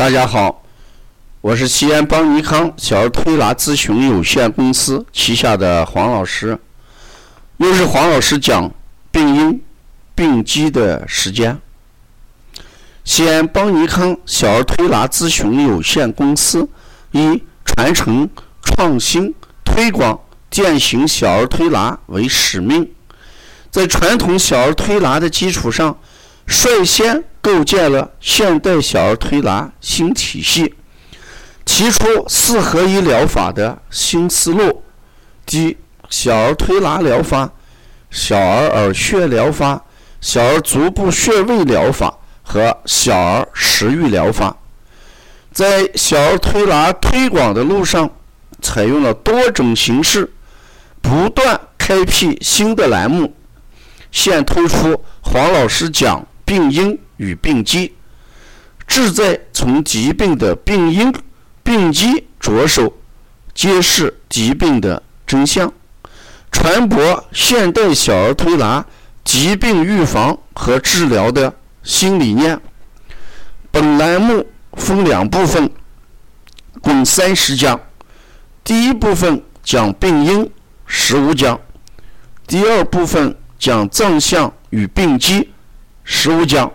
大家好，我是西安邦尼康小儿推拿咨询有限公司旗下的黄老师，又是黄老师讲病因、病机的时间。西安邦尼康小儿推拿咨询有限公司以传承、创新、推广践行小儿推拿为使命，在传统小儿推拿的基础上，率先构建了现代小儿推拿新体系，提出四合一疗法的新思路，即小儿推拿疗法、小儿耳穴疗法、小儿足部穴位疗法和小儿食育疗法。在小儿推拿推广的路上，采用了多种形式，不断开辟新的栏目。现推出黄老师讲病因。与病机，志在从疾病的病因、病机着手，揭示疾病的真相，传播现代小儿推拿疾病预防和治疗的新理念。本栏目分两部分，共三十讲。第一部分讲病因，十五讲；第二部分讲脏象与病机，十五讲。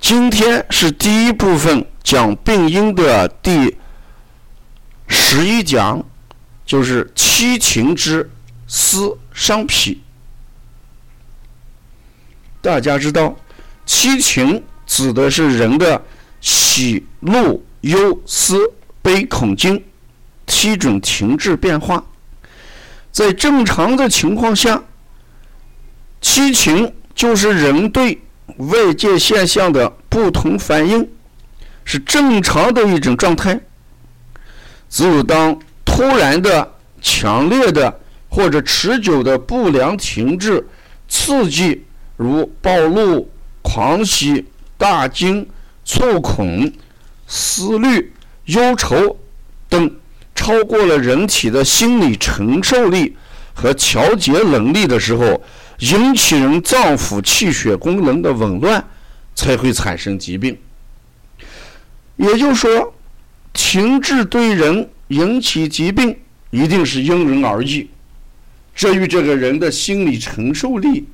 今天是第一部分讲病因的第十一讲，就是七情之思伤脾。大家知道，七情指的是人的喜怒忧思悲恐惊七种情志变化。在正常的情况下，七情就是人对。外界现象的不同反应是正常的一种状态。只有当突然的、强烈的或者持久的不良情志刺激，如暴怒、狂喜、大惊、触恐、思虑、忧愁等，超过了人体的心理承受力和调节能力的时候。引起人脏腑气血功能的紊乱，才会产生疾病。也就是说，情志对人引起疾病，一定是因人而异。这与这个人的心理承受力、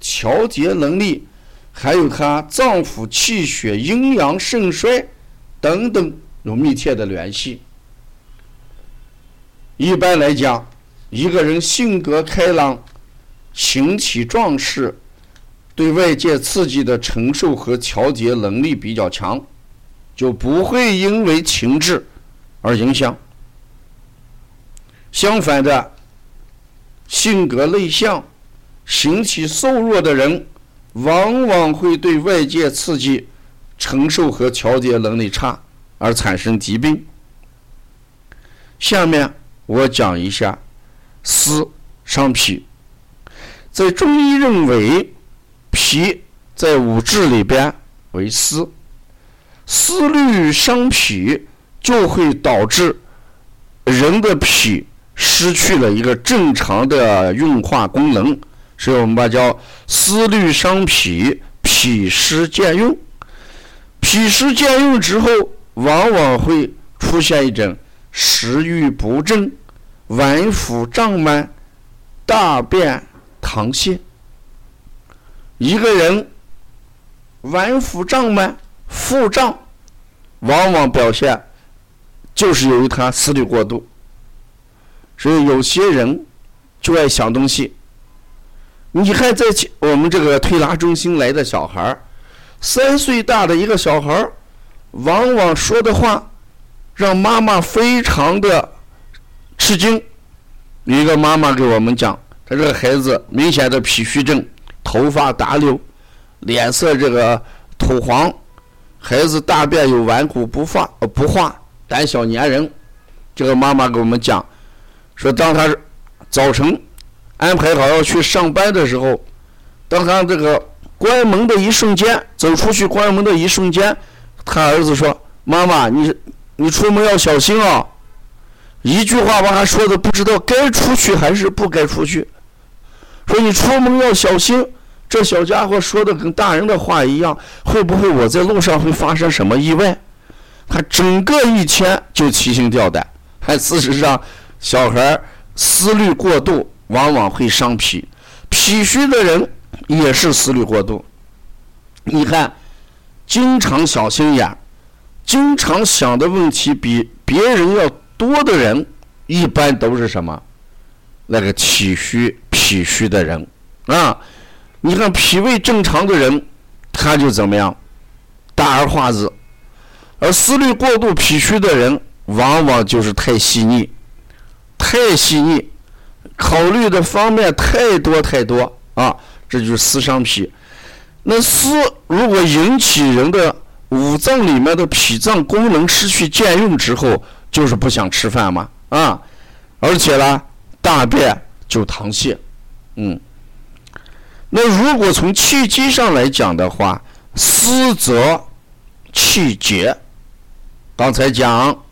调节能力，还有他脏腑气血阴阳盛衰等等有密切的联系。一般来讲，一个人性格开朗。形体壮实，对外界刺激的承受和调节能力比较强，就不会因为情志而影响。相反的，性格内向、形体瘦弱的人，往往会对外界刺激承受和调节能力差，而产生疾病。下面我讲一下思伤脾。在中医认为，脾在五志里边为思，思虑伤脾，就会导致人的脾失去了一个正常的运化功能，所以我们把叫思虑伤脾，脾湿健运。脾湿健运之后，往往会出现一种食欲不振、脘腹胀满、大便。溏泻，一个人脘腹胀满、腹胀，往往表现就是由于他思虑过度。所以有些人就爱想东西。你看，在我们这个推拿中心来的小孩儿，三岁大的一个小孩，往往说的话让妈妈非常的吃惊。一个妈妈给我们讲。他这个孩子明显的脾虚症，头发打绺，脸色这个土黄，孩子大便有顽固不化，呃不化，胆小粘人。这个妈妈给我们讲，说当他早晨安排好要去上班的时候，当他这个关门的一瞬间，走出去关门的一瞬间，他儿子说：“妈妈，你你出门要小心啊！”一句话把他说的不知道该出去还是不该出去。说你出门要小心，这小家伙说的跟大人的话一样，会不会我在路上会发生什么意外？他整个一天就提心吊胆。还事实上，小孩思虑过度，往往会伤脾。脾虚的人也是思虑过度。你看，经常小心眼，经常想的问题比别人要多的人，一般都是什么？那个体虚、脾虚的人啊。你看脾胃正常的人，他就怎么样？大而化之。而思虑过度、脾虚的人，往往就是太细腻，太细腻，考虑的方面太多太多啊！这就是思伤脾。那思如果引起人的五脏里面的脾脏功能失去兼用之后，就是不想吃饭嘛啊！而且呢，大便就溏泻，嗯。那如果从气机上来讲的话，思则气结。刚才讲，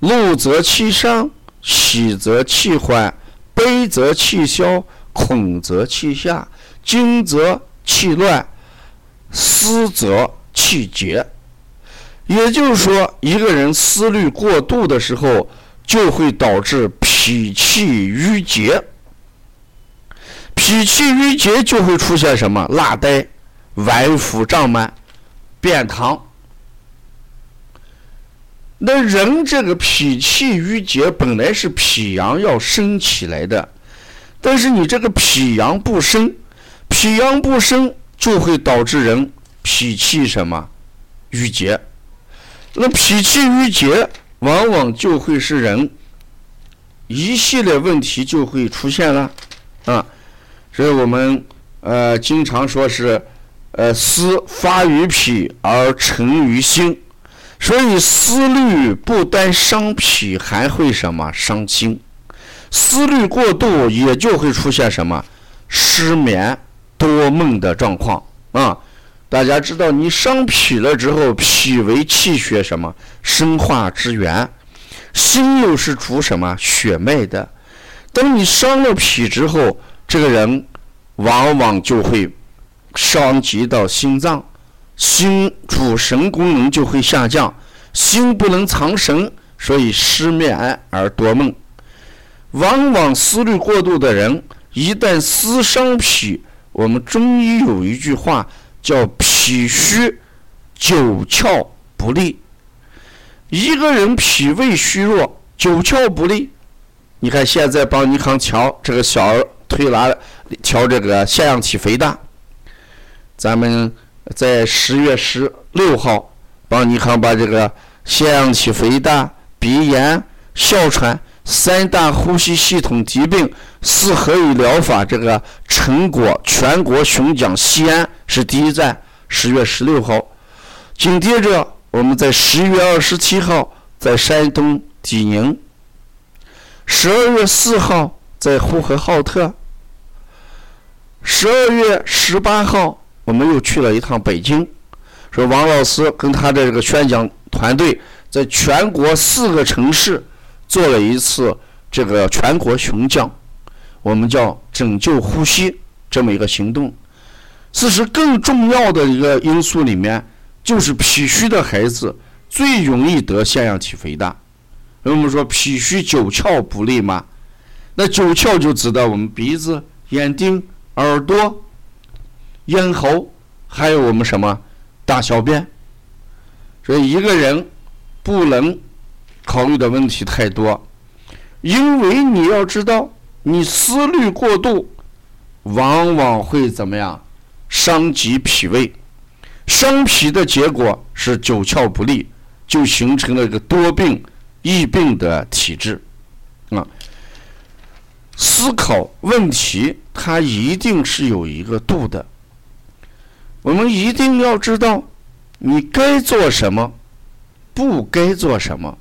怒则气上，喜则气缓，悲则气消，恐则气下，惊则气乱，思则气结。也就是说，一个人思虑过度的时候，就会导致脾气郁结。脾气郁结就会出现什么？纳呆、脘腹胀满、便溏。那人这个脾气郁结本来是脾阳要升起来的，但是你这个脾阳不升，脾阳不升就会导致人脾气什么郁结。那脾气郁结往往就会是人一系列问题就会出现了，所以我们呃经常说是呃思发于脾而成于心。所以思虑不单伤脾，还会什么伤心？思虑过度也就会出现什么失眠、多梦的状况啊！大家知道，你伤脾了之后，脾为气血什么生化之源，心又是主什么血脉的。等你伤了脾之后，这个人往往就会伤及到心脏。心主神功能就会下降，心不能藏神，所以失眠而多梦。往往思虑过度的人，一旦思伤脾，我们中医有一句话叫“脾虚九窍不利”。一个人脾胃虚弱，九窍不利。你看现在帮你看调这个小儿推拿，调这个腺样体肥大，咱们。在十月十六号，帮你看把这个腺样体肥大、鼻炎、哮喘三大呼吸系统疾病四合一疗法这个成果全国巡讲，西安是第一站。十月十六号，紧接着我们在十月二十七号在山东济宁，十二月四号在呼和浩特，十二月十八号。我们又去了一趟北京，说王老师跟他的这个宣讲团队在全国四个城市做了一次这个全国巡讲，我们叫拯救呼吸这么一个行动。其实更重要的一个因素里面，就是脾虚的孩子最容易得腺样体肥大。我们说脾虚九窍不利嘛，那九窍就指的我们鼻子、眼睛、耳朵。咽喉，还有我们什么大小便，所以一个人不能考虑的问题太多，因为你要知道，你思虑过度，往往会怎么样伤及脾胃，伤脾的结果是九窍不利，就形成了一个多病易病的体质。思考问题，它一定是有一个度的。我们一定要知道，你该做什么，不该做什么，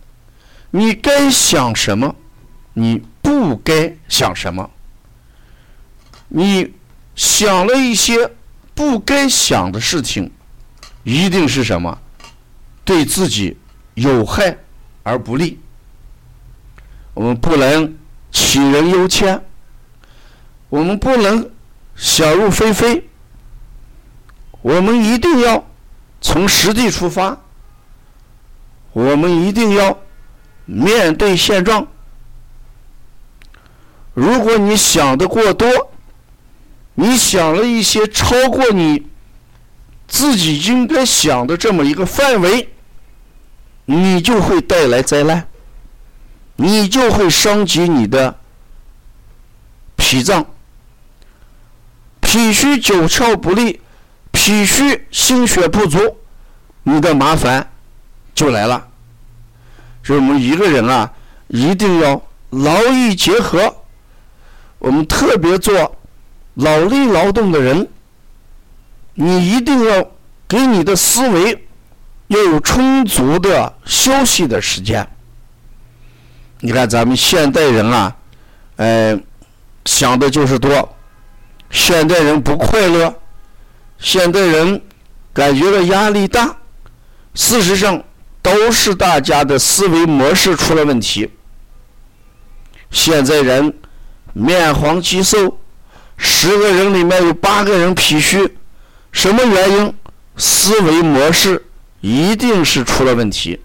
你该想什么，你不该想什么。你想了一些不该想的事情，一定是什么？对自己有害而不利。我们不能杞人忧天，我们不能想入非非。我们一定要从实际出发。我们一定要面对现状。如果你想的过多，你想了一些超过你自己应该想的这么一个范围，你就会带来灾难，你就会伤及你的脾脏。脾虚九窍不利，脾虚心血不足，你的麻烦就来了。所以我们一个人啊，一定要劳逸结合。我们特别做脑力劳动的人，你一定要给你的思维要有充足的休息的时间。你看咱们现代人啊，呃，想的就是多，现代人不快乐，现代人感觉到压力大，事实上都是大家的思维模式出了问题。现在人。面黄肌瘦，十个人里面有八个人脾虚，什么原因？思维模式一定是出了问题。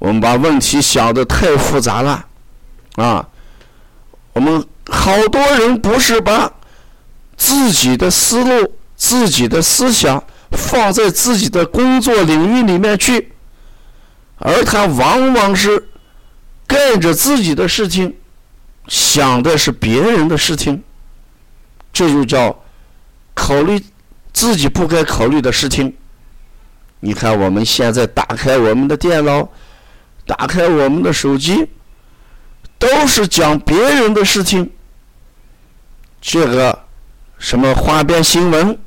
我们把问题想的太复杂了，啊，我们好多人不是把自己的思路、自己的思想放在自己的工作领域里面去，而他往往是干着自己的事情。想的是别人的事情，这就叫考虑自己不该考虑的事情。你看，我们现在打开我们的电脑，打开我们的手机，都是讲别人的事情。这个什么花边新闻，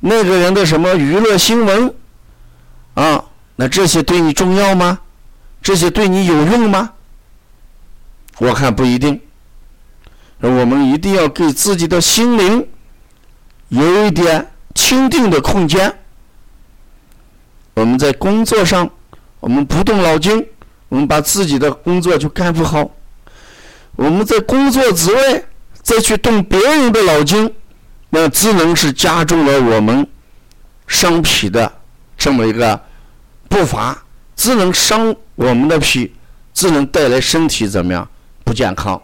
那个人的什么娱乐新闻，啊，那这些对你重要吗？这些对你有用吗？我看不一定，我们一定要给自己的心灵有一点清定的空间。我们在工作上，我们不动脑筋，我们把自己的工作就干不好。我们在工作之外再去动别人的脑筋，那只能是加重了我们伤脾的这么一个步伐，只能伤我们的脾，只能带来身体怎么样？不健康，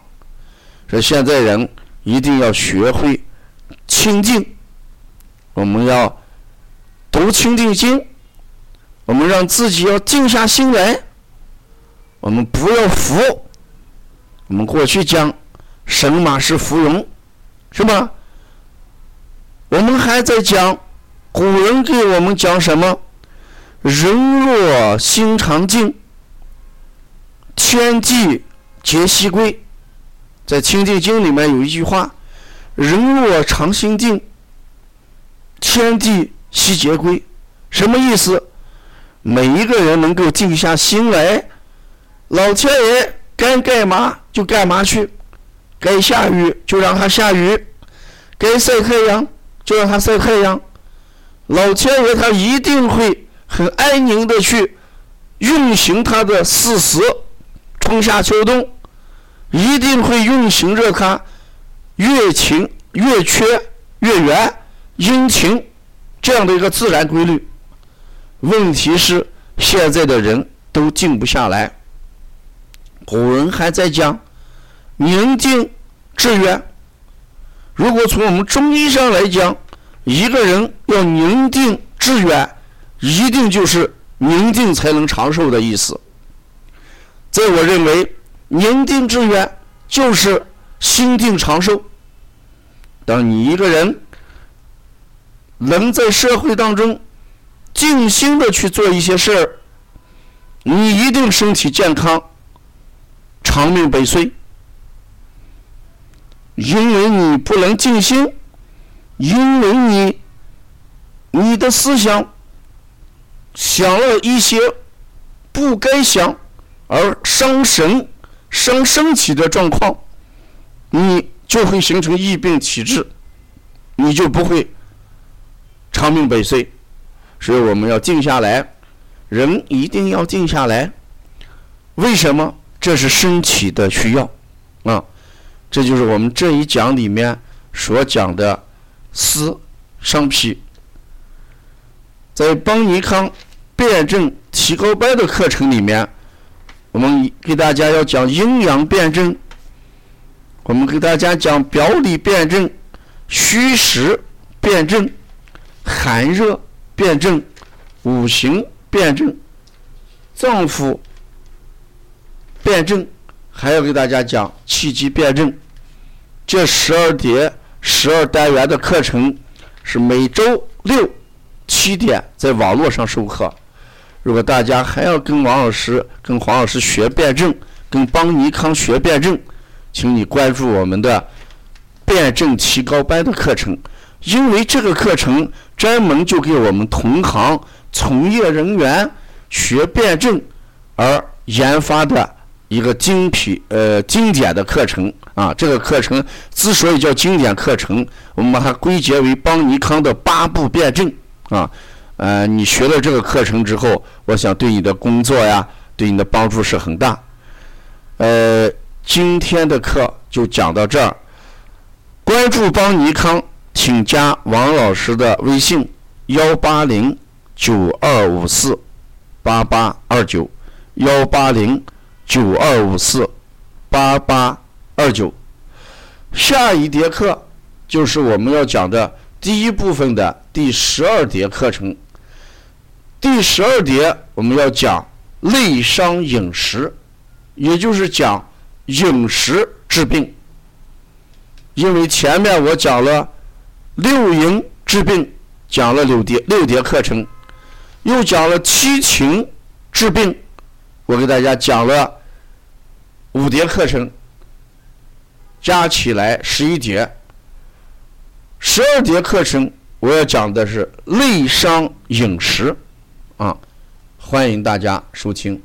所以现在人一定要学会清静。我们要读清净经，我们让自己要静下心来。我们不要浮。我们过去讲神马是芙蓉，是吧？我们还在讲古人给我们讲什么？人若心常静，天地。皆息归，在《清净经》里面有一句话：“人若常心静，天地悉皆归。”什么意思？每一个人能够静下心来，老天爷该干嘛就干嘛去，该下雨就让它下雨，该晒太阳就让它晒太阳。老天爷他一定会很安宁的去运行他的四时，春夏秋冬。一定会运行着它月晴月缺月圆阴晴这样的一个自然规律。问题是现在的人都静不下来。古人还在讲宁静致远。如果从我们中医上来讲，一个人要宁静致远，一定就是宁静才能长寿的意思。在我认为。宁静致远，就是心定长寿。当你一个人能在社会当中静心的去做一些事儿，你一定身体健康，长命百岁。因为你不能静心，因为你你的思想想了一些不该想而伤神。伤身体的状况，你就会形成疫病体质，你就不会长命百岁。所以我们要静下来，人一定要静下来。为什么？这是身体的需要啊！这就是我们这一讲里面所讲的思伤脾。在邦尼康辩证提高班的课程里面，我们给大家要讲阴阳辩证，我们给大家讲表里辩证、虚实辩证、寒热辩证、五行辩证、脏腑辩证，还要给大家讲气机辩证。这十二节、十二单元的课程是每周六七点在网络上授课。如果大家还要跟王老师、跟黄老师学辩证，跟邦尼康学辩证，请你关注我们的辩证提高班的课程，因为这个课程专门就给我们同行从业人员学辩证而研发的一个精品呃经典的课程啊。这个课程之所以叫经典课程，我们把它归结为邦尼康的八步辩证啊。呃，你学了这个课程之后，我想对你的工作呀，对你的帮助是很大。呃，今天的课就讲到这儿。关注邦尼康，请加王老师的微信：幺八零九二五四八八二九，幺八零九二五四八八二九。下一节课就是我们要讲的第一部分的第十二节课程。第十二节我们要讲内伤饮食，也就是讲饮食治病。因为前面我讲了六淫治病，讲了六节六节课程，又讲了七情治病，我给大家讲了五节课程，加起来十一节。十二节课程我要讲的是内伤饮食。啊，欢迎大家收听。